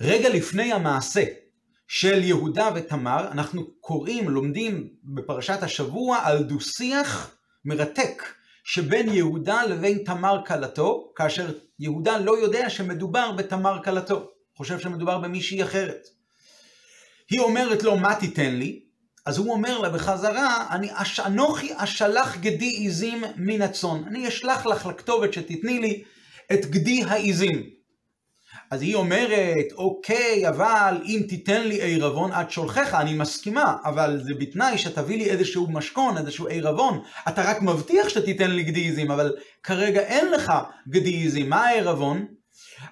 רגע לפני המעשה של יהודה ותמר, אנחנו קוראים, לומדים בפרשת השבוע על דו-שיח מרתק שבין יהודה לבין תמר כלתו, כאשר יהודה לא יודע שמדובר בתמר כלתו, חושב שמדובר במישהי אחרת. היא אומרת לו, מה תיתן לי? אז הוא אומר לה בחזרה, אני אנוכי אשלח גדי עיזים מן הצאן. אני אשלח לך לכתובת שתתני לי את גדי העיזים. אז היא אומרת, אוקיי, אבל אם תיתן לי עירבון עד שולחיך, אני מסכימה, אבל זה בתנאי שתביא לי איזשהו משכון, איזשהו עירבון. אתה רק מבטיח שתיתן לי גדי עיזים, אבל כרגע אין לך גדי עיזים. מה העירבון?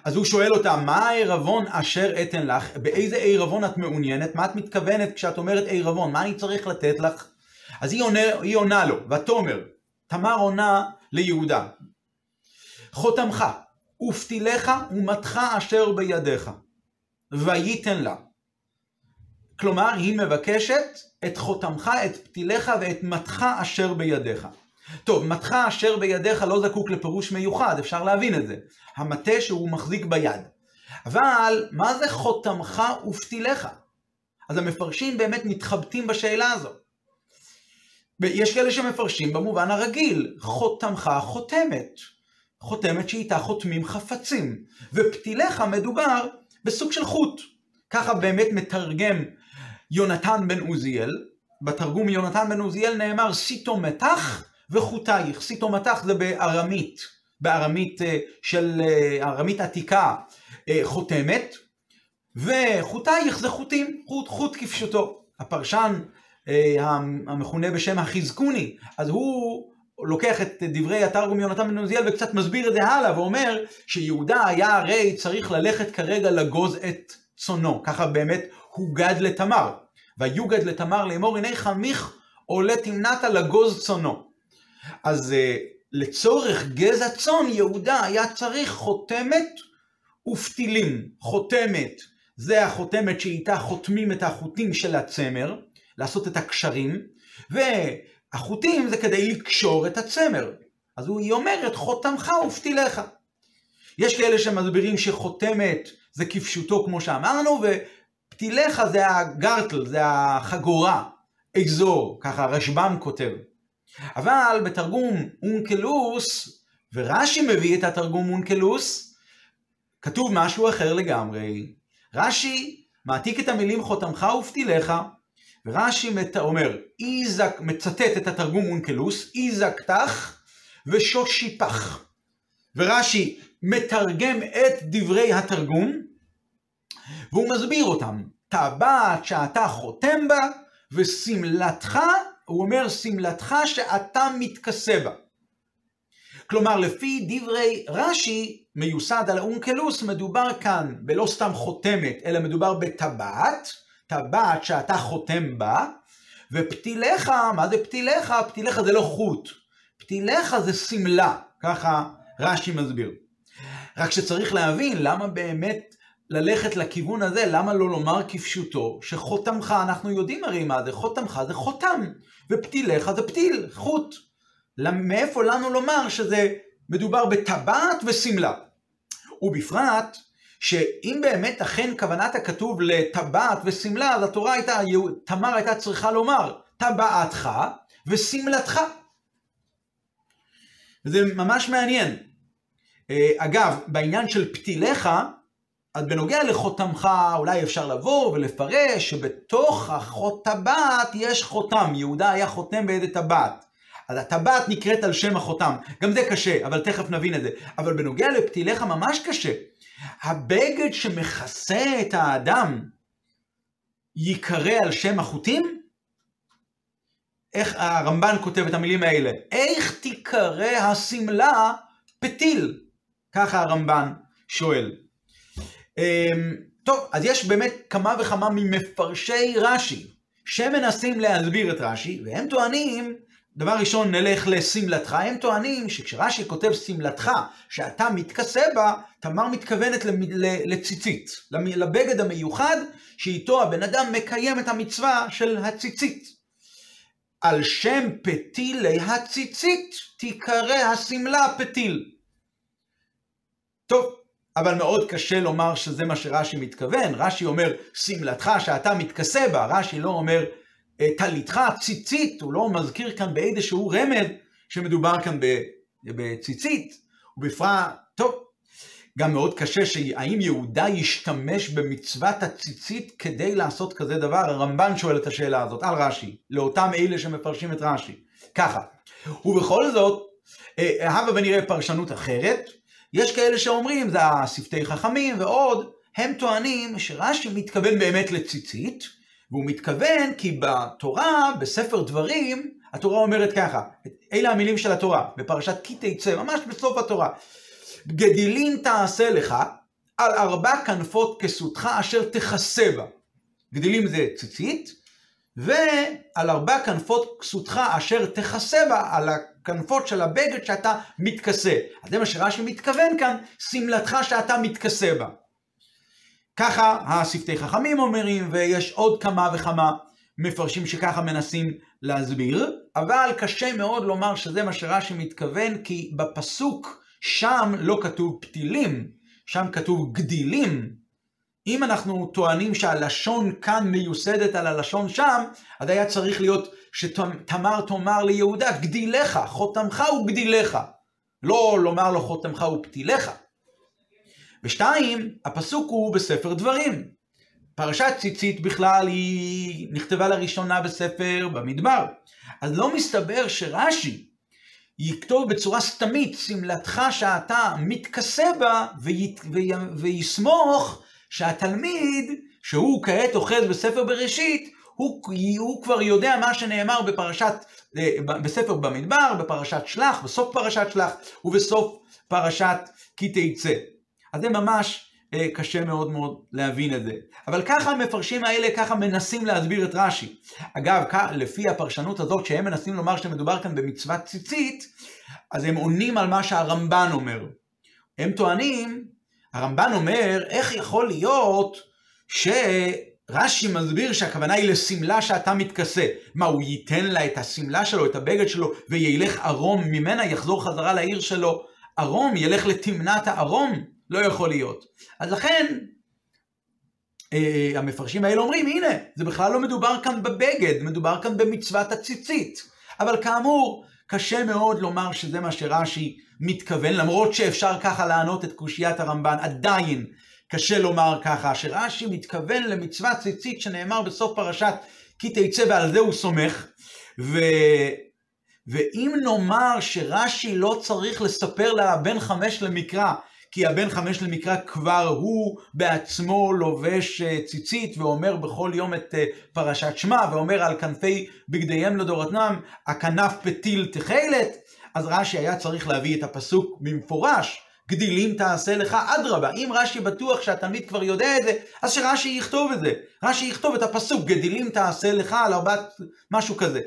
אז הוא שואל אותה, מה העירבון אשר אתן לך? באיזה עירבון את מעוניינת? מה את מתכוונת כשאת אומרת עירבון? מה אני צריך לתת לך? אז היא עונה, היא עונה לו, ותאמר, תמר עונה ליהודה, חותמך ופתילך ומתך אשר בידיך, וייתן לה. כלומר, היא מבקשת את חותמך, את פתילך ואת מתך אשר בידיך. טוב, מתך אשר בידיך לא זקוק לפירוש מיוחד, אפשר להבין את זה. המטה שהוא מחזיק ביד. אבל, מה זה חותמך ופתילך? אז המפרשים באמת מתחבטים בשאלה הזו. יש כאלה שמפרשים במובן הרגיל, חותמך חותמת. חותמת שאיתה חותמים חפצים. ופתילך מדובר בסוג של חוט. ככה באמת מתרגם יונתן בן עוזיאל. בתרגום יונתן בן עוזיאל נאמר סיטו מתח וחוטייך. סיטו מתח זה בארמית, בארמית אה, של אה, ארמית עתיקה אה, חותמת, וחוטייך זה חוטים, חוט, חוט כפשוטו. הפרשן המכונה בשם החזקוני, אז הוא לוקח את דברי התרגום יונתן בן עוזיאל וקצת מסביר את זה הלאה, ואומר שיהודה היה הרי צריך ללכת כרגע לגוז את צונו, ככה באמת הוגד לתמר. ויוגד לתמר לאמור, הנה חמיך עולה תמנתה לגוז צונו. אז uh, לצורך גזע צאן, יהודה היה צריך חותמת ופתילים. חותמת, זה החותמת שאיתה חותמים את החוטים של הצמר, לעשות את הקשרים, והחוטים זה כדי לקשור את הצמר. אז היא אומרת, חותמך ופתיליך. יש כאלה שמסבירים שחותמת זה כפשוטו כמו שאמרנו, ופתיליך זה הגרטל, זה החגורה, אזור, ככה רשב"ם כותב. אבל בתרגום אונקלוס, ורש"י מביא את התרגום אונקלוס, כתוב משהו אחר לגמרי. רש"י מעתיק את המילים חותמך ופתיליך, ורש"י אומר, איזק, מצטט את התרגום אונקלוס, איזקתך ושושיפך. ורש"י מתרגם את דברי התרגום, והוא מסביר אותם. טבעת שאתה חותם בה, ושמלתך הוא אומר, שמלתך שאתה מתכסה בה. כלומר, לפי דברי רש"י, מיוסד על האונקלוס, מדובר כאן בלא סתם חותמת, אלא מדובר בטבעת, טבעת שאתה חותם בה, ופתיליך, מה זה פתיליך? פתיליך זה לא חוט, פתיליך זה שמלה, ככה רש"י מסביר. רק שצריך להבין למה באמת ללכת לכיוון הזה, למה לא לומר כפשוטו, שחותמך, אנחנו יודעים הרי מה זה, חותמך זה חותם, ופתיליך זה פתיל, חוט. מאיפה לנו לומר שזה מדובר בטבעת ושמלה? ובפרט, שאם באמת אכן כוונת הכתוב לטבעת ושמלה, אז התורה הייתה, תמר הייתה צריכה לומר, טבעתך ושמלתך. זה ממש מעניין. אה, אגב, בעניין של פתיליך, אז בנוגע לחותמך, אולי אפשר לבוא ולפרש שבתוך החוטבעת יש חותם. יהודה היה חותם באיזה טבעת. אז הטבעת נקראת על שם החותם. גם זה קשה, אבל תכף נבין את זה. אבל בנוגע לפתיליך ממש קשה. הבגד שמכסה את האדם ייקרא על שם החוטים? איך הרמב"ן כותב את המילים האלה? איך תיקרא השמלה פתיל? ככה הרמב"ן שואל. אמ, טוב, אז יש באמת כמה וכמה ממפרשי רש"י שמנסים להסביר את רש"י, והם טוענים, דבר ראשון נלך לשמלתך, הם טוענים שכשרש"י כותב שמלתך, שאתה מתכסה בה, תמר מתכוונת לציצית, לבגד המיוחד שאיתו הבן אדם מקיים את המצווה של הציצית. על שם פתילי הציצית תיקרא השמלה פתיל. טוב, אבל מאוד קשה לומר שזה מה שרש"י מתכוון. רש"י אומר, שמלתך שאתה מתכסה בה, רש"י לא אומר, טליתך, ציצית, הוא לא מזכיר כאן באיזשהו רמז שמדובר כאן בציצית, ובפרט, טוב, גם מאוד קשה שהאם יהודה ישתמש במצוות הציצית כדי לעשות כזה דבר? הרמב"ן שואל את השאלה הזאת על רש"י, לאותם אלה שמפרשים את רש"י. ככה, ובכל זאת, אה, הבה ונראה פרשנות אחרת. יש כאלה שאומרים, זה השפתי חכמים ועוד, הם טוענים שרש"י מתכוון באמת לציצית, והוא מתכוון כי בתורה, בספר דברים, התורה אומרת ככה, אלה המילים של התורה, בפרשת כי תצא, ממש בסוף התורה. גדילים תעשה לך על ארבע כנפות כסותך אשר תכסה בה. גדילים זה ציצית, ועל ארבע כנפות כסותך אשר תכסה בה, על הכנפות של הבגד שאתה מתכסה. אז זה מה שרש"י מתכוון כאן, שמלתך שאתה מתכסה בה. ככה השפתי חכמים אומרים, ויש עוד כמה וכמה מפרשים שככה מנסים להסביר, אבל קשה מאוד לומר שזה מה שרש"י מתכוון, כי בפסוק שם לא כתוב פתילים, שם כתוב גדילים. אם אנחנו טוענים שהלשון כאן מיוסדת על הלשון שם, אז היה צריך להיות שתמר תאמר ליהודה, גדיליך, חותמך וגדיליך. לא לומר לו חותמך ופתיליך. ושתיים, הפסוק הוא בספר דברים. פרשת ציצית בכלל היא נכתבה לראשונה בספר במדבר. אז לא מסתבר שרש"י יכתוב בצורה סתמית, שמלתך שאתה מתכסה בה, ויסמוך שהתלמיד, שהוא כעת אוחז בספר בראשית, הוא, הוא כבר יודע מה שנאמר בפרשת, אה, בספר במדבר, בפרשת שלח, בסוף פרשת שלח, ובסוף פרשת כי תצא. אז זה ממש אה, קשה מאוד מאוד להבין את זה. אבל ככה המפרשים האלה, ככה מנסים להסביר את רש"י. אגב, לפי הפרשנות הזאת, שהם מנסים לומר שמדובר כאן במצוות ציצית, אז הם עונים על מה שהרמב"ן אומר. הם טוענים, הרמב"ן אומר, איך יכול להיות שרש"י מסביר שהכוונה היא לשמלה שאתה מתכסה. מה, הוא ייתן לה את השמלה שלו, את הבגד שלו, וילך ערום ממנה, יחזור חזרה לעיר שלו? ערום, ילך לתמנת הערום? לא יכול להיות. אז לכן, אה, המפרשים האלה אומרים, הנה, זה בכלל לא מדובר כאן בבגד, מדובר כאן במצוות הציצית. אבל כאמור, קשה מאוד לומר שזה מה שרש"י מתכוון, למרות שאפשר ככה לענות את קושיית הרמב"ן, עדיין קשה לומר ככה, שרש"י מתכוון למצוות ציצית שנאמר בסוף פרשת כי תצא ועל זה הוא סומך, ו... ואם נאמר שרש"י לא צריך לספר לבן חמש למקרא כי הבן חמש למקרא כבר הוא בעצמו לובש אה, ציצית ואומר בכל יום את אה, פרשת שמע ואומר על כנפי בגדיהם לדורתנם הכנף פתיל תכלת אז רש"י היה צריך להביא את הפסוק במפורש גדילים תעשה לך אדרבה. אם רש"י בטוח שהתלמיד כבר יודע את זה אז שרש"י יכתוב את זה. רש"י יכתוב את הפסוק גדילים תעשה לך על ארבעת משהו כזה.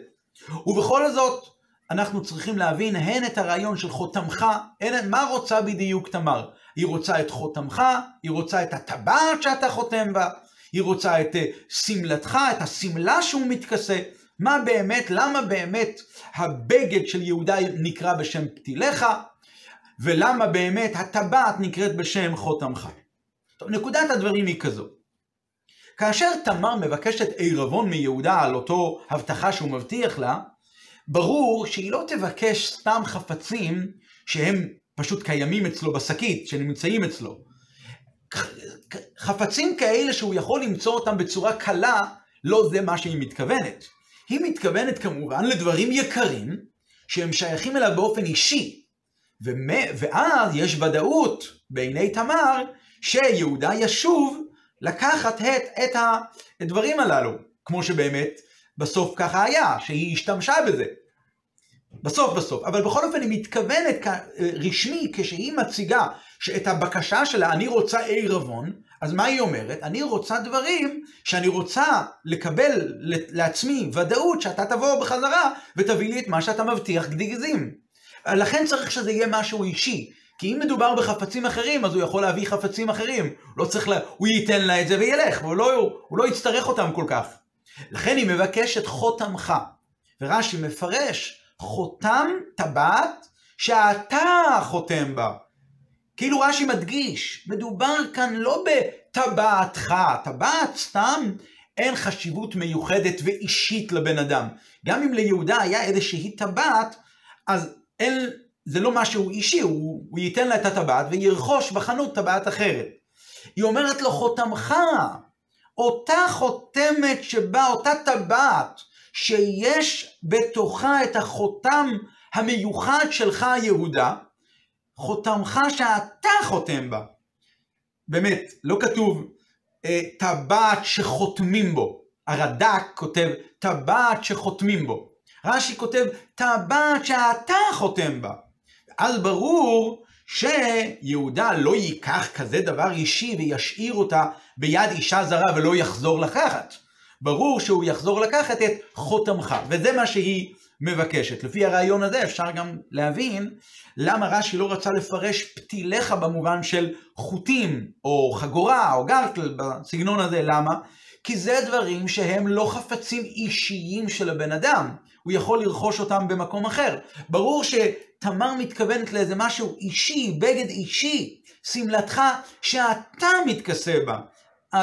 ובכל זאת אנחנו צריכים להבין הן את הרעיון של חותמך, הן מה רוצה בדיוק תמר. היא רוצה את חותמך, היא רוצה את הטבעת שאתה חותם בה, היא רוצה את אה, שמלתך, את השמלה שהוא מתכסה. מה באמת, למה באמת הבגד של יהודה נקרא בשם פתיליך, ולמה באמת הטבעת נקראת בשם חותמך. טוב, נקודת הדברים היא כזו. כאשר תמר מבקשת עירבון מיהודה על אותו הבטחה שהוא מבטיח לה, ברור שהיא לא תבקש סתם חפצים שהם פשוט קיימים אצלו בשקית, שנמצאים אצלו. חפצים כאלה שהוא יכול למצוא אותם בצורה קלה, לא זה מה שהיא מתכוונת. היא מתכוונת כמובן לדברים יקרים, שהם שייכים אליו באופן אישי. ואז יש ודאות בעיני תמר, שיהודה ישוב לקחת את, את הדברים הללו, כמו שבאמת בסוף ככה היה, שהיא השתמשה בזה. בסוף בסוף, אבל בכל אופן היא מתכוונת רשמי כשהיא מציגה שאת הבקשה שלה אני רוצה עירבון, אז מה היא אומרת? אני רוצה דברים שאני רוצה לקבל לעצמי ודאות שאתה תבוא בחזרה ותביא לי את מה שאתה מבטיח גדיגזים. לכן צריך שזה יהיה משהו אישי. כי אם מדובר בחפצים אחרים, אז הוא יכול להביא חפצים אחרים. לא צריך לה... הוא ייתן לה את זה וילך, והוא לא, הוא לא יצטרך אותם כל כך. לכן היא מבקשת חותמך. ורש"י מפרש חותם טבעת שאתה חותם בה. כאילו רש"י מדגיש, מדובר כאן לא בטבעתך, טבעת סתם אין חשיבות מיוחדת ואישית לבן אדם. גם אם ליהודה היה איזושהי טבעת, אז אין, זה לא משהו אישי, הוא, הוא ייתן לה את הטבעת וירכוש בחנות טבעת אחרת. היא אומרת לו חותמך, אותה חותמת שבה, אותה טבעת, שיש בתוכה את החותם המיוחד שלך יהודה, חותמך שאתה חותם בה. באמת, לא כתוב אה, טבעת שחותמים בו. הרד"ק כותב טבעת שחותמים בו. רש"י כותב טבעת שאתה חותם בה. אז ברור שיהודה לא ייקח כזה דבר אישי וישאיר אותה ביד אישה זרה ולא יחזור לקחת. ברור שהוא יחזור לקחת את חותמך, וזה מה שהיא מבקשת. לפי הרעיון הזה אפשר גם להבין למה רש"י לא רצה לפרש פתיליך במובן של חוטים, או חגורה, או גרטל, בסגנון הזה. למה? כי זה דברים שהם לא חפצים אישיים של הבן אדם. הוא יכול לרכוש אותם במקום אחר. ברור שתמר מתכוונת לאיזה משהו אישי, בגד אישי, שמלתך שאתה מתכסה בה.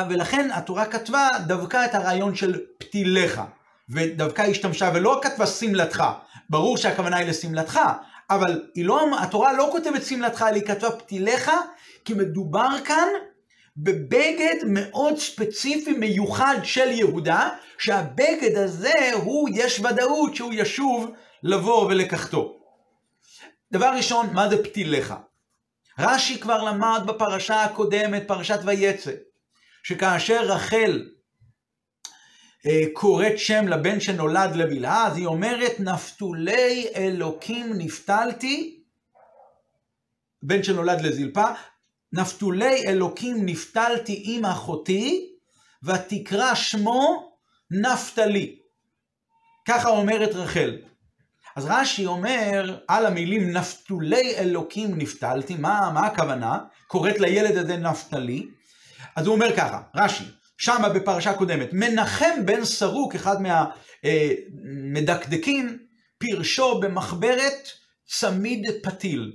ולכן התורה כתבה דווקא את הרעיון של פתיליך. ודווקא השתמשה ולא כתבה שמלתך. ברור שהכוונה היא לשמלתך, אבל לא, התורה לא כותבת שמלתך, אלא היא כתבה פתיליך, כי מדובר כאן בבגד מאוד ספציפי מיוחד של יהודה, שהבגד הזה הוא, יש ודאות שהוא ישוב לבוא ולקחתו. דבר ראשון, מה זה פתיליך? רש"י כבר למד בפרשה הקודמת, פרשת ויצא, שכאשר רחל אה, קוראת שם לבן שנולד לבלהה, אז היא אומרת, נפתולי אלוקים נפתלתי, בן שנולד לזלפה, נפתולי אלוקים נפתלתי עם אחותי, ותקרא שמו נפתלי. ככה אומרת רחל. אז רש"י אומר על המילים נפתולי אלוקים נפתלתי, מה, מה הכוונה? קוראת לילד הזה נפתלי. אז הוא אומר ככה, רש"י, שמה בפרשה קודמת, מנחם בן סרוק, אחד מהמדקדקים, אה, פירשו במחברת צמיד פתיל.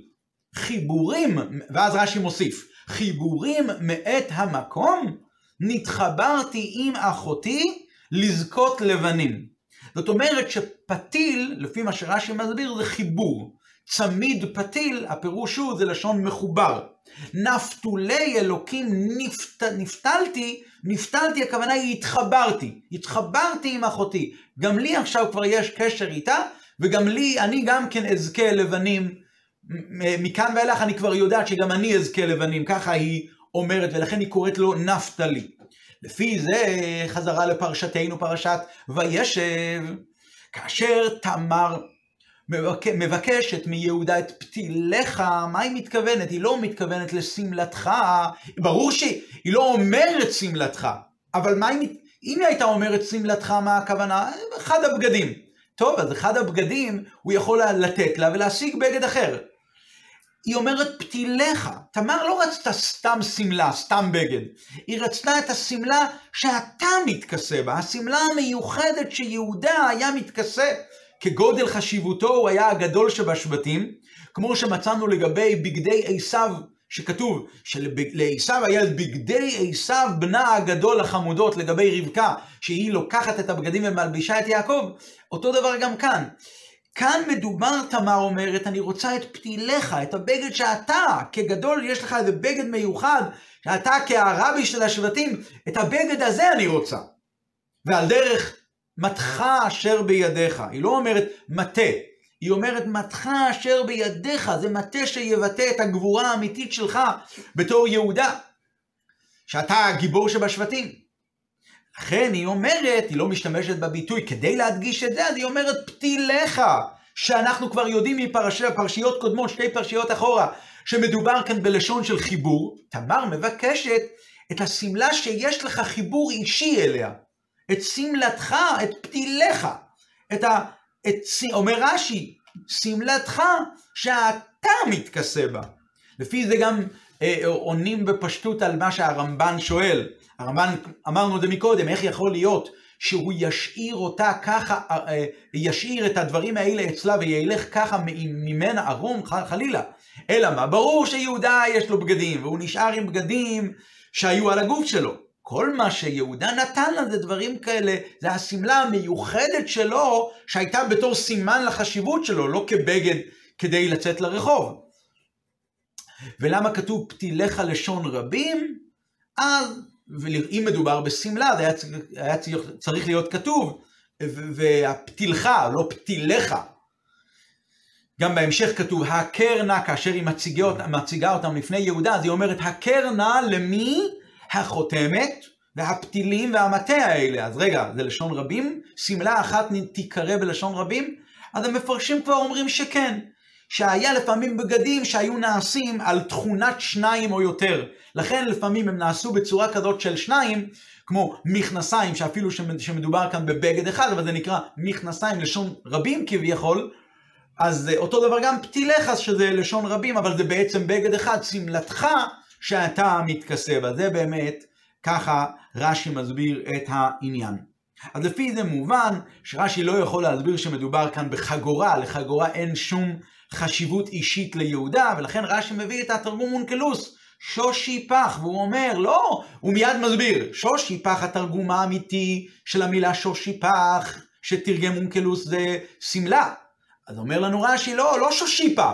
חיבורים, ואז רש"י מוסיף, חיבורים מאת המקום, נתחברתי עם אחותי לזכות לבנים. זאת אומרת שפתיל, לפי מה שרש"י מסביר, זה חיבור. צמיד פתיל, הפירוש הוא, זה לשון מחובר. נפתולי אלוקים נפת, נפתלתי, נפתלתי הכוונה היא התחברתי, התחברתי עם אחותי. גם לי עכשיו כבר יש קשר איתה, וגם לי, אני גם כן אזכה לבנים. מכאן ואילך אני כבר יודעת שגם אני אזכה לבנים, ככה היא אומרת, ולכן היא קוראת לו נפתלי. לפי זה חזרה לפרשתנו, פרשת וישב, כאשר תמר מבקשת מיהודה את פתיליך, מה היא מתכוונת? היא לא מתכוונת לשמלתך, ברור שהיא לא אומרת שמלתך, אבל מה היא, אם היא הייתה אומרת שמלתך, מה הכוונה? אחד הבגדים. טוב, אז אחד הבגדים הוא יכול לתת לה ולהשיג בגד אחר. היא אומרת פתיליך. תמר לא רצתה סתם שמלה, סתם בגד. היא רצתה את השמלה שאתה מתכסה בה, השמלה המיוחדת שיהודה היה מתכסה. כגודל חשיבותו הוא היה הגדול שבשבטים, כמו שמצאנו לגבי בגדי עשיו, שכתוב שלעשיו היה בגדי עשיו בנה הגדול החמודות לגבי רבקה, שהיא לוקחת את הבגדים ומלבישה את יעקב, אותו דבר גם כאן. כאן מדובר, תמר אומרת, אני רוצה את פתיליך, את הבגד שאתה, כגדול, יש לך איזה בגד מיוחד, שאתה כהרבי של השבטים, את הבגד הזה אני רוצה. ועל דרך מתך אשר בידיך. היא לא אומרת מטה, היא אומרת מתך אשר בידיך. זה מטה שיבטא את הגבורה האמיתית שלך בתור יהודה. שאתה הגיבור שבשבטים. לכן היא אומרת, היא לא משתמשת בביטוי כדי להדגיש את זה, אז היא אומרת פתיליך, שאנחנו כבר יודעים מפרשיות קודמות, שתי פרשיות אחורה, שמדובר כאן בלשון של חיבור. תמר מבקשת את השמלה שיש לך חיבור אישי אליה. את שמלתך, את פתיליך, את ה... את, אומר רש"י, שמלתך שאתה מתכסה בה. לפי זה גם אה, עונים בפשטות על מה שהרמב"ן שואל. הרמב"ן, אמרנו את זה מקודם, איך יכול להיות שהוא ישאיר אותה ככה, אה, ישאיר את הדברים האלה אצלה וילך ככה ממנה ערום חלילה. אלא מה? ברור שיהודה יש לו בגדים, והוא נשאר עם בגדים שהיו על הגוף שלו. כל מה שיהודה נתן לה זה דברים כאלה, זה השמלה המיוחדת שלו, שהייתה בתור סימן לחשיבות שלו, לא כבגד כדי לצאת לרחוב. ולמה כתוב פתיליך לשון רבים? אז, ואם מדובר בשמלה, זה היה, היה צריך להיות כתוב, והפתילך, לא פתיליך. גם בהמשך כתוב, הכר נא, כאשר היא מציגה, מציגה אותם לפני יהודה, אז היא אומרת, הכר נא למי? החותמת והפתילים והמטה האלה. אז רגע, זה לשון רבים? שמלה אחת תיקרא בלשון רבים? אז המפרשים כבר אומרים שכן. שהיה לפעמים בגדים שהיו נעשים על תכונת שניים או יותר. לכן לפעמים הם נעשו בצורה כזאת של שניים, כמו מכנסיים, שאפילו שמדובר כאן בבגד אחד, אבל זה נקרא מכנסיים לשון רבים כביכול, אז אותו דבר גם פתיליך, שזה לשון רבים, אבל זה בעצם בגד אחד, שמלתך שאתה מתכסה בה. זה באמת, ככה רש"י מסביר את העניין. אז לפי זה מובן שרש"י לא יכול להסביר שמדובר כאן בחגורה, לחגורה אין שום חשיבות אישית ליהודה, ולכן רש"י מביא את התרגום אונקלוס, שושי פח, והוא אומר, לא, הוא מיד מסביר, שושי פח התרגום האמיתי של המילה שושי פח, שתרגם אונקלוס זה שמלה. אז אומר לנו רש"י, לא, לא שושיפה,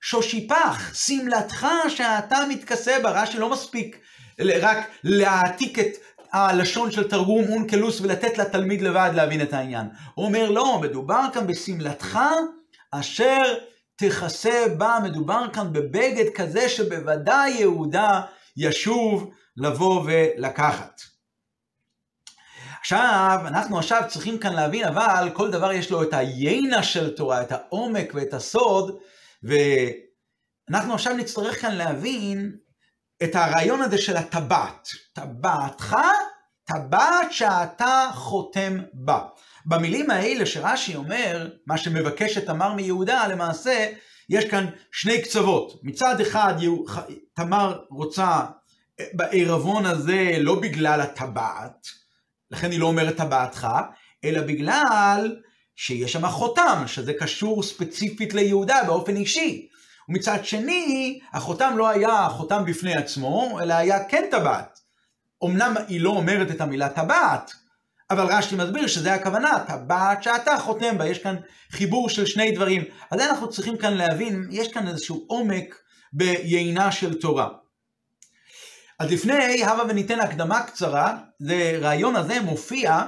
שושיפח, שמלתך שאתה מתכסה בה. רש"י לא מספיק רק להעתיק את הלשון של תרגום אונקלוס ולתת לתלמיד לבד להבין את העניין. הוא אומר, לא, מדובר כאן בשמלתך אשר תכסה בה, מדובר כאן בבגד כזה שבוודאי יהודה ישוב לבוא ולקחת. עכשיו, אנחנו עכשיו צריכים כאן להבין, אבל כל דבר יש לו את היינה של תורה, את העומק ואת הסוד, ואנחנו עכשיו נצטרך כאן להבין את הרעיון הזה של הטבעת. טבעתך, טבעת שאתה חותם בה. במילים האלה שרש"י אומר, מה שמבקש את תמר מיהודה, למעשה, יש כאן שני קצוות. מצד אחד, תמר רוצה בעירבון הזה לא בגלל הטבעת, לכן היא לא אומרת טבעתך, אלא בגלל שיש שם חותם, שזה קשור ספציפית ליהודה באופן אישי. ומצד שני, החותם לא היה חותם בפני עצמו, אלא היה כן טבעת. אמנם היא לא אומרת את המילה טבעת, אבל רש"י מסביר שזה הכוונה, טבעת שאתה חותם בה, יש כאן חיבור של שני דברים. אז אנחנו צריכים כאן להבין, יש כאן איזשהו עומק ביינה של תורה. אז לפני, הבה וניתן הקדמה קצרה, זה רעיון הזה מופיע,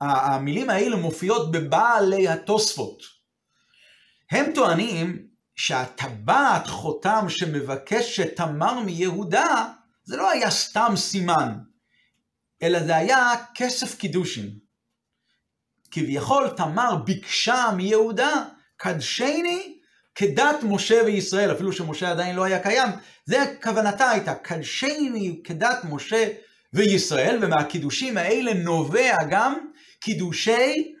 המילים האלה מופיעות בבעלי התוספות. הם טוענים שהטבעת חותם שמבקש שתמר מיהודה, זה לא היה סתם סימן, אלא זה היה כסף קידושין. כביכול תמר ביקשה מיהודה, קדשני כדת משה וישראל, אפילו שמשה עדיין לא היה קיים, זה כוונתה הייתה, קדשני כדת משה וישראל, ומהקידושים האלה נובע גם קידושי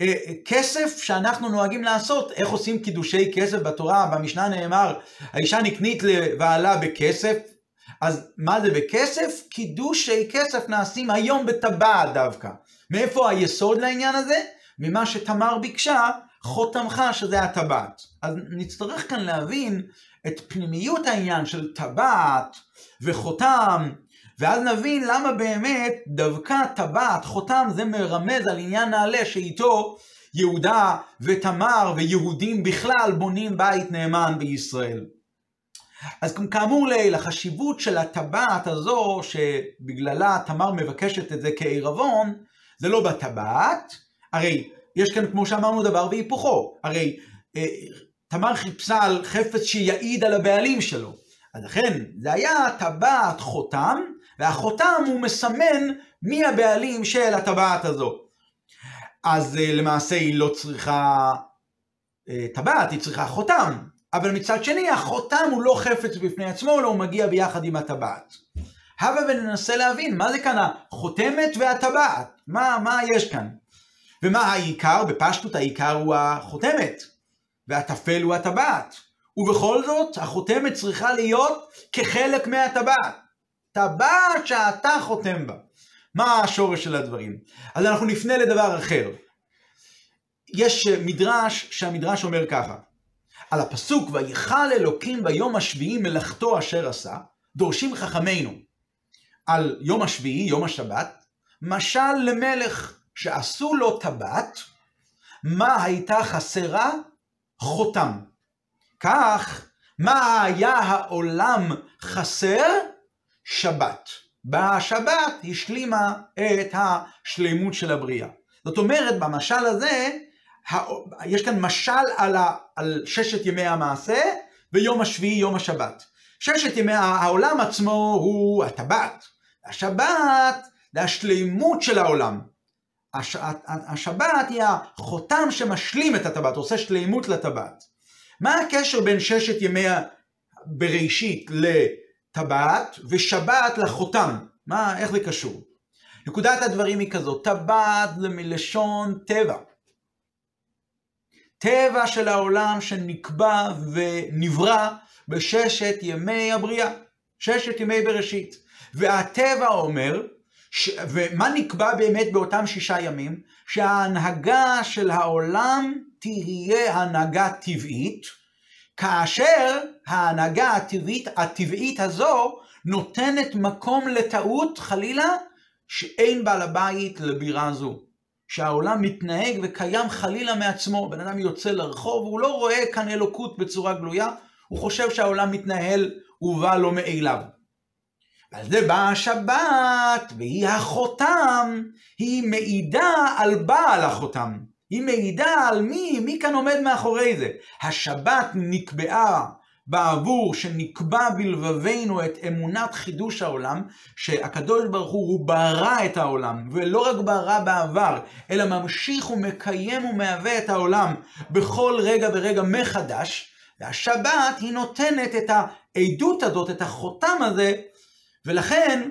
אה, כסף שאנחנו נוהגים לעשות. איך עושים קידושי כסף בתורה? במשנה נאמר, האישה נקנית לבעלה בכסף, אז מה זה בכסף? קידושי כסף נעשים היום בטבעת דווקא. מאיפה היסוד לעניין הזה? ממה שתמר ביקשה, חותמך שזה הטבעת. אז נצטרך כאן להבין את פנימיות העניין של טבעת וחותם, ואז נבין למה באמת דווקא טבעת, חותם, זה מרמז על עניין נעלה שאיתו יהודה ותמר ויהודים בכלל בונים בית נאמן בישראל. אז כאמור לעיל, החשיבות של הטבעת הזו, שבגללה תמר מבקשת את זה כעירבון, זה לא בטבעת, הרי יש כאן, כמו שאמרנו, דבר והיפוכו. הרי אה, תמר חיפשה על חפץ שיעיד על הבעלים שלו. אז לכן, זה היה טבעת חותם, והחותם הוא מסמן מי הבעלים של הטבעת הזו. אז אה, למעשה היא לא צריכה אה, טבעת, היא צריכה חותם. אבל מצד שני, החותם הוא לא חפץ בפני עצמו, אלא הוא מגיע ביחד עם הטבעת. הבה וננסה להבין, מה זה כאן החותמת והטבעת? מה, מה יש כאן? ומה העיקר? בפשטות העיקר הוא החותמת, והטפל הוא הטבעת. ובכל זאת, החותמת צריכה להיות כחלק מהטבעת. טבעת שאתה חותם בה. מה השורש של הדברים? אז אנחנו נפנה לדבר אחר. יש מדרש שהמדרש אומר ככה: על הפסוק ויכל אלוקים ביום השביעי מלאכתו אשר עשה, דורשים חכמינו על יום השביעי, יום השבת, משל למלך שעשו לו טבעת, מה הייתה חסרה? חותם. כך, מה היה העולם חסר? שבת. בשבת השלימה את השלימות של הבריאה. זאת אומרת, במשל הזה, יש כאן משל על, ה, על ששת ימי המעשה ויום השביעי, יום השבת. ששת ימי העולם עצמו הוא הטבעת. השבת זה השלימות של העולם. הש, השבת היא החותם שמשלים את הטבעת, עושה שלימות לטבעת. מה הקשר בין ששת ימי בראשית לטבעת ושבת לחותם? מה, איך זה קשור? נקודת הדברים היא כזאת, טבעת זה מלשון טבע. טבע של העולם שנקבע ונברא בששת ימי הבריאה, ששת ימי בראשית. והטבע אומר, ש... ומה נקבע באמת באותם שישה ימים? שההנהגה של העולם תהיה הנהגה טבעית, כאשר ההנהגה הטבעית, הטבעית הזו נותנת מקום לטעות, חלילה, שאין בעל הבית לבירה זו. שהעולם מתנהג וקיים חלילה מעצמו. בן אדם יוצא לרחוב, הוא לא רואה כאן אלוקות בצורה גלויה, הוא חושב שהעולם מתנהל ובא לו מאליו. ועל זה באה השבת, והיא החותם, היא מעידה על בעל החותם. היא מעידה על מי, מי כאן עומד מאחורי זה. השבת נקבעה בעבור שנקבע בלבבינו את אמונת חידוש העולם, שהקדוש ברוך הוא, ברא את העולם, ולא רק ברא בעבר, אלא ממשיך ומקיים ומהווה את העולם בכל רגע ורגע מחדש, והשבת היא נותנת את העדות הזאת, את החותם הזה, ולכן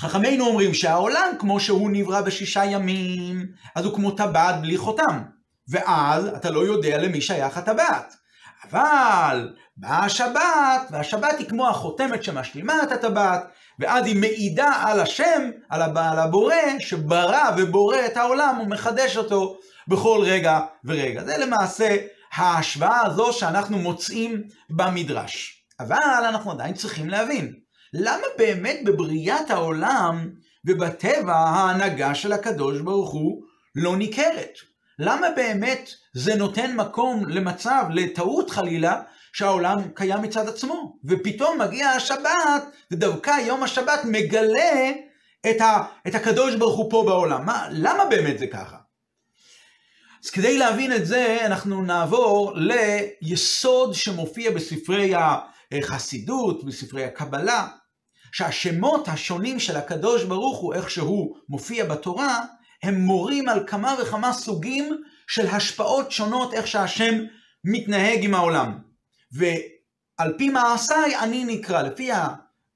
חכמינו אומרים שהעולם, כמו שהוא נברא בשישה ימים, אז הוא כמו טבעת בלי חותם. ואז אתה לא יודע למי שייך הטבעת. אבל באה השבת, והשבת היא כמו החותמת שמשלימה את הטבעת, ואז היא מעידה על השם, על הבורא, שברא ובורא את העולם ומחדש אותו בכל רגע ורגע. זה למעשה ההשוואה הזו שאנחנו מוצאים במדרש. אבל אנחנו עדיין צריכים להבין, למה באמת בבריאת העולם ובטבע ההנהגה של הקדוש ברוך הוא לא ניכרת? למה באמת זה נותן מקום למצב, לטעות חלילה, שהעולם קיים מצד עצמו? ופתאום מגיע השבת, ודווקא יום השבת מגלה את, ה, את הקדוש ברוך הוא פה בעולם. מה, למה באמת זה ככה? אז כדי להבין את זה, אנחנו נעבור ליסוד שמופיע בספרי החסידות, בספרי הקבלה, שהשמות השונים של הקדוש ברוך הוא, איך שהוא מופיע בתורה, הם מורים על כמה וכמה סוגים של השפעות שונות, איך שהשם מתנהג עם העולם. ועל פי מעשיי אני נקרא, לפי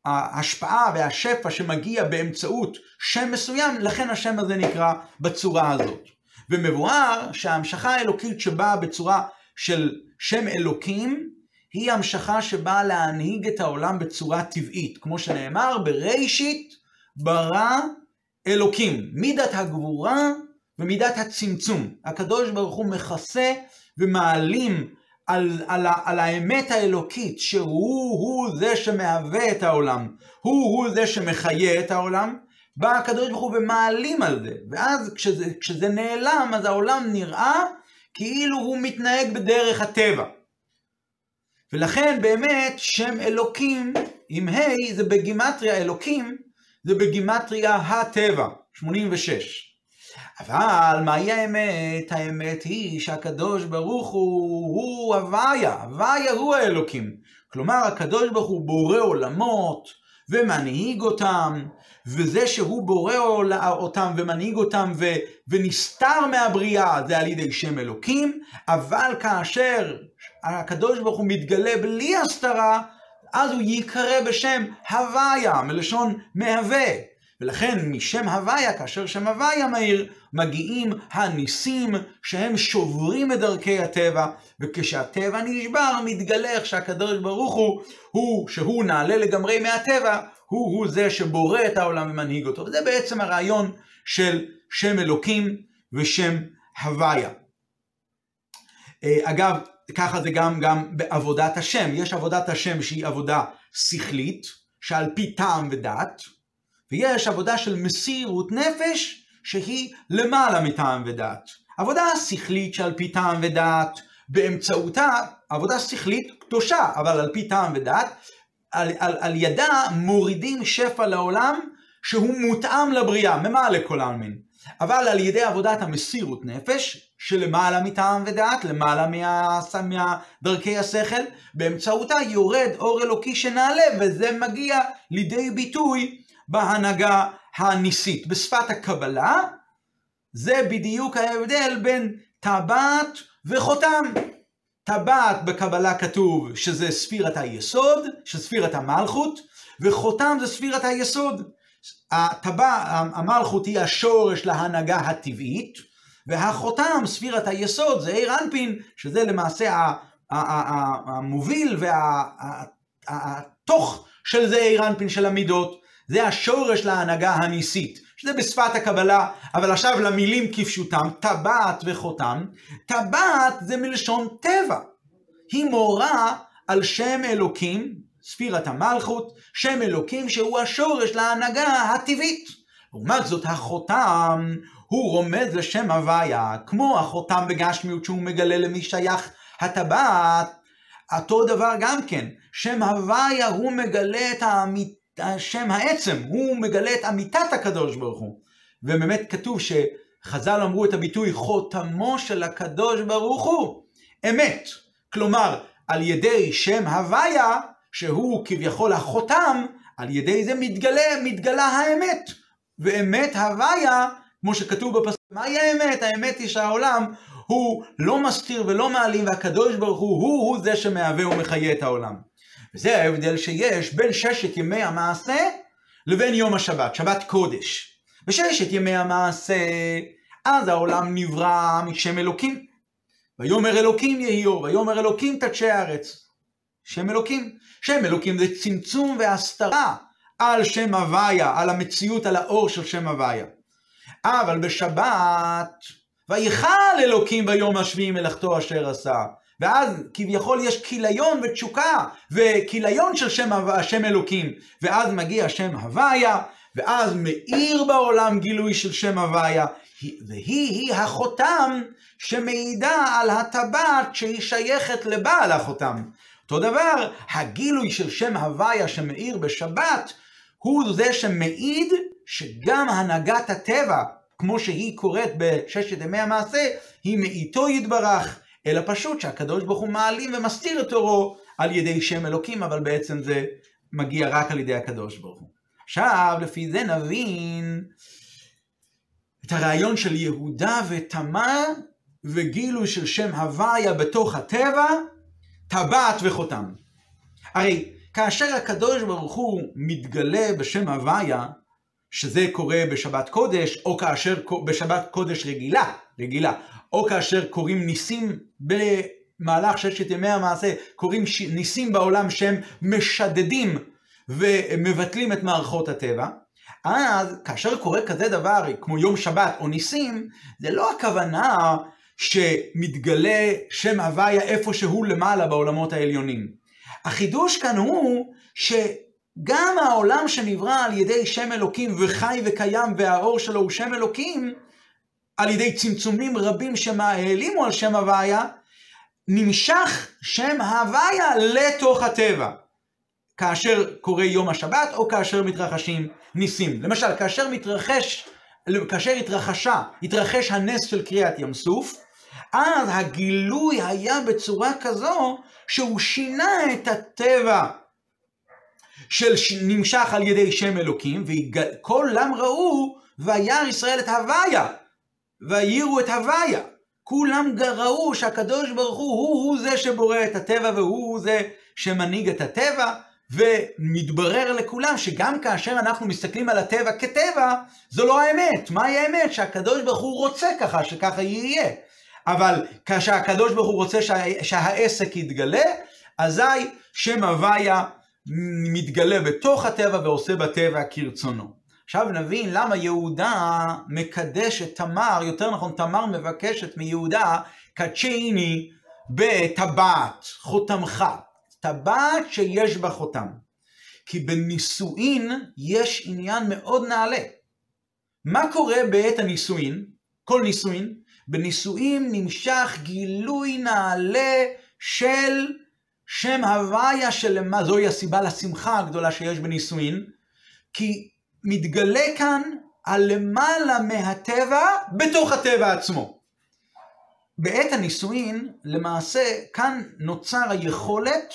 ההשפעה והשפע שמגיע באמצעות שם מסוים, לכן השם הזה נקרא בצורה הזאת. ומבואר שההמשכה האלוקית שבאה בצורה של שם אלוקים, היא המשכה שבאה להנהיג את העולם בצורה טבעית. כמו שנאמר, בראשית ברא אלוקים. מידת הגבורה ומידת הצמצום. הקדוש ברוך הוא מכסה ומעלים על, על, על האמת האלוקית, שהוא-הוא זה שמהווה את העולם, הוא-הוא זה שמחיה את העולם, בא הקדוש ברוך הוא ומעלים על זה, ואז כשזה, כשזה נעלם, אז העולם נראה כאילו הוא מתנהג בדרך הטבע. ולכן באמת שם אלוקים עם ה' זה בגימטריה אלוקים, זה בגימטריה הטבע, 86. אבל מהי האמת? האמת היא שהקדוש ברוך הוא, הוא הוויה, הוויה הוא האלוקים. כלומר, הקדוש ברוך הוא בורא עולמות ומנהיג אותם, וזה שהוא בורא אותם ומנהיג אותם ו, ונסתר מהבריאה זה על ידי שם אלוקים, אבל כאשר הקדוש ברוך הוא מתגלה בלי הסתרה, אז הוא ייקרא בשם הוויה, מלשון מהווה. ולכן משם הוויה, כאשר שם הוויה מאיר, מגיעים הניסים שהם שוברים את דרכי הטבע, וכשהטבע נשבר, מתגלה איך שהקדוש ברוך הוא, הוא שהוא נעלה לגמרי מהטבע, הוא הוא זה שבורא את העולם ומנהיג אותו. וזה בעצם הרעיון של שם אלוקים ושם הוויה. אה, אגב, ככה זה גם, גם בעבודת השם. יש עבודת השם שהיא עבודה שכלית, שעל פי טעם ודעת, ויש עבודה של מסירות נפש, שהיא למעלה מטעם ודעת. עבודה שכלית שעל פי טעם ודעת, באמצעותה, עבודה שכלית קדושה, אבל על פי טעם ודעת, על, על, על ידה מורידים שפע לעולם שהוא מותאם לבריאה, ממעלה כל העלמין. אבל על ידי עבודת המסירות נפש, שלמעלה מטעם ודעת, למעלה מה, מהדרכי השכל, באמצעותה יורד אור אלוקי שנעלה, וזה מגיע לידי ביטוי בהנהגה הניסית. בשפת הקבלה, זה בדיוק ההבדל בין טבעת וחותם. טבעת בקבלה כתוב שזה ספירת היסוד, שספירת המלכות, וחותם זה ספירת היסוד. הטבע, המלכות היא השורש להנהגה הטבעית, והחותם, ספירת היסוד, זה עיר אנפין, שזה למעשה המוביל והתוך של זה עיר אנפין של המידות. זה השורש להנהגה הניסית, שזה בשפת הקבלה, אבל עכשיו למילים כפשוטם, טבעת וחותם. טבעת זה מלשון טבע. היא מורה על שם אלוקים, ספירת המלכות, שם אלוקים שהוא השורש להנהגה הטבעית. לעומת זאת החותם הוא רומז לשם הוויה, כמו החותם בגשמיות שהוא מגלה למי שייך הטבעת, אותו דבר גם כן, שם הוויה הוא מגלה את האמית, שם העצם, הוא מגלה את אמיתת הקדוש ברוך הוא. ובאמת כתוב שחז"ל אמרו את הביטוי חותמו של הקדוש ברוך הוא, אמת. כלומר, על ידי שם הוויה, שהוא כביכול החותם, על ידי זה מתגלה, מתגלה האמת. ואמת הוויה, כמו שכתוב בפסוק, מהי האמת? האמת היא שהעולם הוא לא מסתיר ולא מעלים, והקדוש ברוך הוא, הוא הוא זה שמהווה ומחיה את העולם. וזה ההבדל שיש בין ששת ימי המעשה לבין יום השבת, שבת קודש. בששת ימי המעשה, אז העולם נברא משם אלוקים. ויאמר אלוקים יהי אור, ויאמר אלוקים תדשי הארץ. שם אלוקים. שם אלוקים זה צמצום והסתרה על שם הוויה, על המציאות, על האור של שם הוויה. אבל בשבת, ויכל אלוקים ביום השביעי מלאכתו אשר עשה. ואז כביכול יש כיליון ותשוקה, וכיליון של שם, שם אלוקים. ואז מגיע שם הוויה, ואז מאיר בעולם גילוי של שם הוויה. והיא-היא החותם שמעידה על הטבעת שהיא שייכת לבעל החותם. אותו דבר, הגילוי של שם הוויה שמאיר בשבת, הוא זה שמעיד שגם הנהגת הטבע, כמו שהיא קוראת בששת ימי המעשה, היא מאיתו יתברך, אלא פשוט שהקדוש ברוך הוא מעלים ומסתיר את אורו על ידי שם אלוקים, אבל בעצם זה מגיע רק על ידי הקדוש ברוך הוא. עכשיו, לפי זה נבין את הרעיון של יהודה ותמר וגילוי של שם הוויה בתוך הטבע, טבעת וחותם. הרי כאשר הקדוש ברוך הוא מתגלה בשם הוויה, שזה קורה בשבת קודש, או כאשר בשבת קודש רגילה, רגילה, או כאשר קוראים ניסים במהלך ששת ימי המעשה, קוראים ניסים בעולם שהם משדדים ומבטלים את מערכות הטבע, אז כאשר קורה כזה דבר כמו יום שבת או ניסים, זה לא הכוונה שמתגלה שם הוויה איפשהו למעלה בעולמות העליונים. החידוש כאן הוא שגם העולם שנברא על ידי שם אלוקים וחי וקיים והאור שלו הוא שם אלוקים, על ידי צמצומים רבים שמעלימו על שם הוויה, נמשך שם הוויה לתוך הטבע. כאשר קורה יום השבת או כאשר מתרחשים ניסים. למשל, כאשר מתרחש, כאשר התרחשה, התרחש הנס של קריאת ים סוף, אז הגילוי היה בצורה כזו שהוא שינה את הטבע של נמשך על ידי שם אלוקים, וכולם ראו וירא ישראל את הוויה, ויראו את הוויה. כולם ראו שהקדוש ברוך הוא, הוא זה שבורא את הטבע והוא הוא זה שמנהיג את הטבע, ומתברר לכולם שגם כאשר אנחנו מסתכלים על הטבע כטבע, זו לא האמת. מהי האמת? שהקדוש ברוך הוא רוצה ככה, שככה יהיה. אבל כאשר הקדוש ברוך הוא רוצה שה, שהעסק יתגלה, אזי שם הוויה מתגלה בתוך הטבע ועושה בטבע כרצונו. עכשיו נבין למה יהודה מקדש את תמר, יותר נכון תמר מבקשת מיהודה קצ'יני בטבעת, חותמך, טבעת שיש בה חותם. כי בנישואין יש עניין מאוד נעלה. מה קורה בעת הנישואין? כל נישואין, בנישואין נמשך גילוי נעלה של שם הוויה שלמה, זוהי הסיבה לשמחה הגדולה שיש בנישואין, כי מתגלה כאן הלמעלה מהטבע בתוך הטבע עצמו. בעת הנישואין, למעשה, כאן נוצר היכולת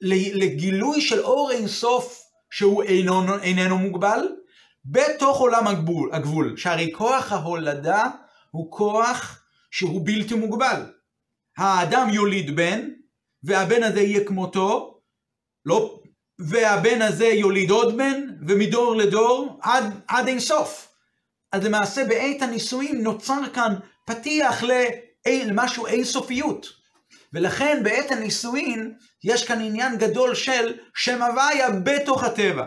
לגילוי של אור אינסוף שהוא אינו, איננו מוגבל, בתוך עולם הגבול, הגבול, שהרי כוח ההולדה הוא כוח שהוא בלתי מוגבל. האדם יוליד בן, והבן הזה יהיה כמותו, לא, והבן הזה יוליד עוד בן, ומדור לדור עד, עד אינסוף. אז למעשה בעת הנישואים נוצר כאן פתיח למשהו אינסופיות. ולכן בעת הנישואין יש כאן עניין גדול של שם הוויה בתוך הטבע.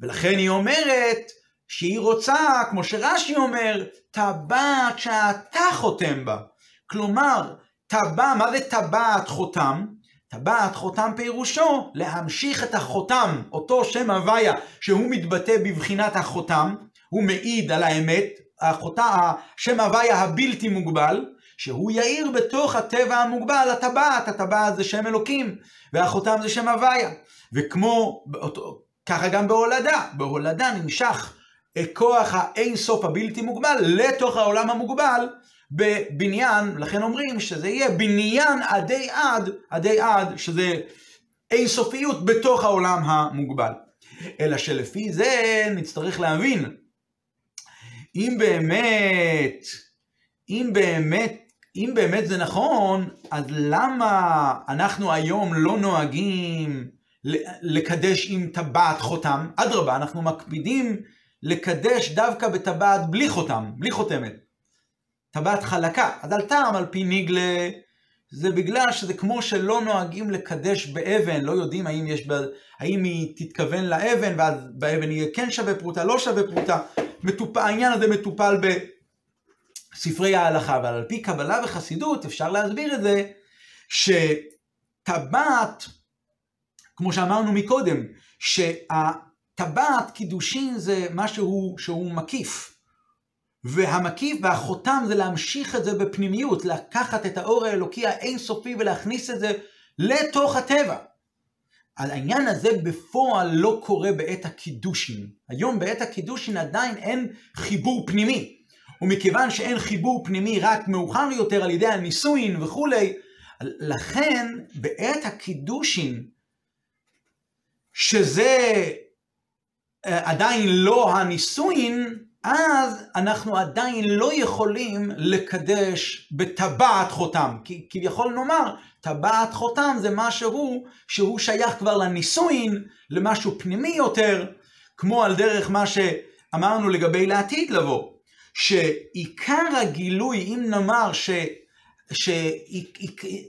ולכן היא אומרת שהיא רוצה, כמו שרש"י אומר, טבעת שאתה חותם בה. כלומר, טבע, מה זה טבעת חותם? טבעת חותם פירושו להמשיך את החותם, אותו שם הוויה שהוא מתבטא בבחינת החותם, הוא מעיד על האמת, החותם, שם הוויה הבלתי מוגבל, שהוא יאיר בתוך הטבע המוגבל, הטבעת, הטבעת זה שם אלוקים, והחותם זה שם הוויה. וכמו, ככה גם בהולדה, בהולדה נמשך כוח האין סוף הבלתי מוגבל לתוך העולם המוגבל בבניין, לכן אומרים שזה יהיה בניין עדי עד, עדי עד, שזה אין סופיות בתוך העולם המוגבל. אלא שלפי זה נצטרך להבין, אם באמת, אם באמת אם באמת זה נכון, אז למה אנחנו היום לא נוהגים לקדש עם טבעת חותם? אדרבה, אנחנו מקפידים לקדש דווקא בטבעת בלי חותם, בלי חותמת. טבעת חלקה. אז על טעם, על פי ניגלה, זה בגלל שזה כמו שלא נוהגים לקדש באבן, לא יודעים האם, יש בה, האם היא תתכוון לאבן, ואז באבן יהיה כן שווה פרוטה, לא שווה פרוטה. מטופ... העניין הזה מטופל ב... ספרי ההלכה, אבל על פי קבלה וחסידות אפשר להסביר את זה שטבעת, כמו שאמרנו מקודם, שהטבעת קידושין זה משהו שהוא מקיף. והמקיף והחותם זה להמשיך את זה בפנימיות, לקחת את האור האלוקי האינסופי ולהכניס את זה לתוך הטבע. על העניין הזה בפועל לא קורה בעת הקידושין. היום בעת הקידושין עדיין אין חיבור פנימי. ומכיוון שאין חיבור פנימי רק מאוחר יותר על ידי הנישואין וכולי, לכן בעת הקידושין, שזה אה, עדיין לא הנישואין, אז אנחנו עדיין לא יכולים לקדש בטבעת חותם. כי כביכול נאמר, טבעת חותם זה משהו שהוא שייך כבר לנישואין, למשהו פנימי יותר, כמו על דרך מה שאמרנו לגבי לעתיד לבוא. שעיקר הגילוי, אם נאמר ש... ש...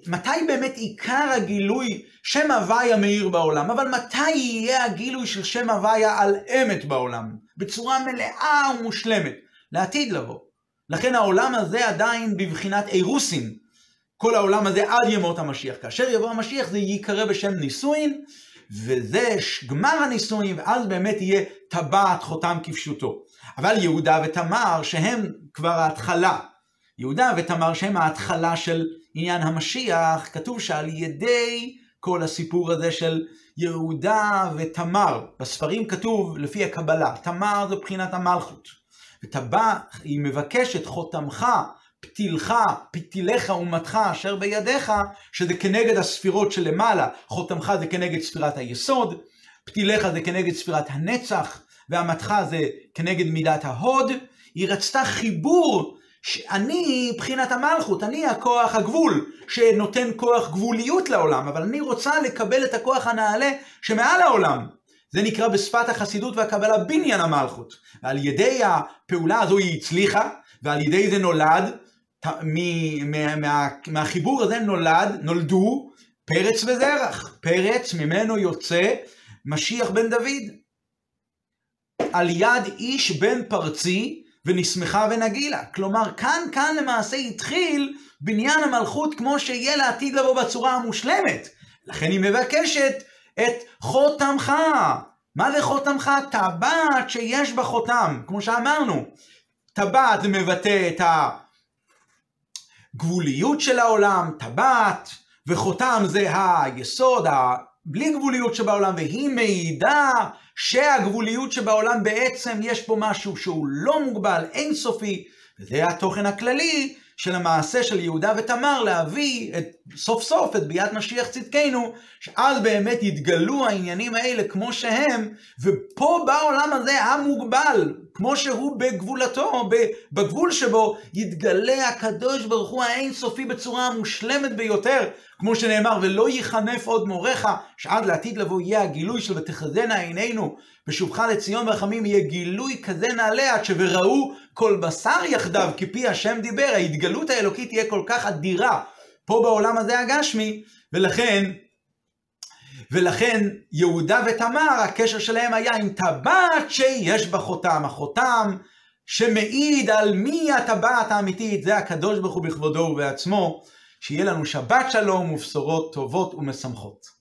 מתי באמת עיקר הגילוי שם הוויה מאיר בעולם, אבל מתי יהיה הגילוי של שם הוויה על אמת בעולם, בצורה מלאה ומושלמת, לעתיד לבוא. לכן העולם הזה עדיין בבחינת אירוסין, כל העולם הזה עד ימות המשיח. כאשר יבוא המשיח זה ייקרא בשם נישואין, וזה גמר הנישואין, ואז באמת יהיה טבעת חותם כפשוטו. אבל יהודה ותמר שהם כבר ההתחלה. יהודה ותמר שהם ההתחלה של עניין המשיח, כתוב שעל ידי כל הסיפור הזה של יהודה ותמר, בספרים כתוב לפי הקבלה, תמר זה בחינת המלכות. וטבע, היא מבקשת חותמך, פתילך, פתילך אומתך אשר בידיך, שזה כנגד הספירות שלמעלה, חותמך זה כנגד ספירת היסוד, פתילך זה כנגד ספירת הנצח, והמתך זה כנגד מידת ההוד, היא רצתה חיבור שאני בחינת המלכות, אני הכוח הגבול, שנותן כוח גבוליות לעולם, אבל אני רוצה לקבל את הכוח הנעלה שמעל העולם. זה נקרא בשפת החסידות והקבלה בניין המלכות. ועל ידי הפעולה הזו היא הצליחה, ועל ידי זה נולד, מה, מה, מהחיבור הזה נולד, נולדו פרץ וזרח. פרץ ממנו יוצא משיח בן דוד. על יד איש בן פרצי ונשמחה ונגילה. כלומר, כאן, כאן למעשה התחיל בניין המלכות כמו שיהיה לעתיד לבוא בצורה המושלמת. לכן היא מבקשת את חותמך. מה זה חותמך? טבעת שיש בה חותם, כמו שאמרנו. טבעת מבטא את הגבוליות של העולם, טבעת, וחותם זה היסוד, בלי גבוליות שבעולם, והיא מעידה שהגבוליות שבעולם בעצם יש פה משהו שהוא לא מוגבל, אינסופי, וזה התוכן הכללי של המעשה של יהודה ותמר להביא את, סוף סוף את ביאת משיח צדקנו, שאז באמת יתגלו העניינים האלה כמו שהם, ופה בעולם הזה המוגבל, כמו שהוא בגבולתו, בגבול שבו יתגלה הקדוש ברוך הוא האינסופי בצורה המושלמת ביותר, כמו שנאמר, ולא ייחנף עוד מורך, שעד לעתיד לבוא יהיה הגילוי של ותחזינה עינינו, בשובך לציון ורחמים יהיה גילוי כזה נעלה עד שוראו כל בשר יחדיו, כפי השם דיבר, ההתגלות האלוקית תהיה כל כך אדירה פה בעולם הזה הגשמי, ולכן ולכן יהודה ותמר, הקשר שלהם היה עם טבעת שיש בה חותם. החותם שמעיד על מי הטבעת האמיתית, זה הקדוש ברוך הוא בכבודו ובעצמו. שיהיה לנו שבת שלום ובשורות טובות ומשמחות.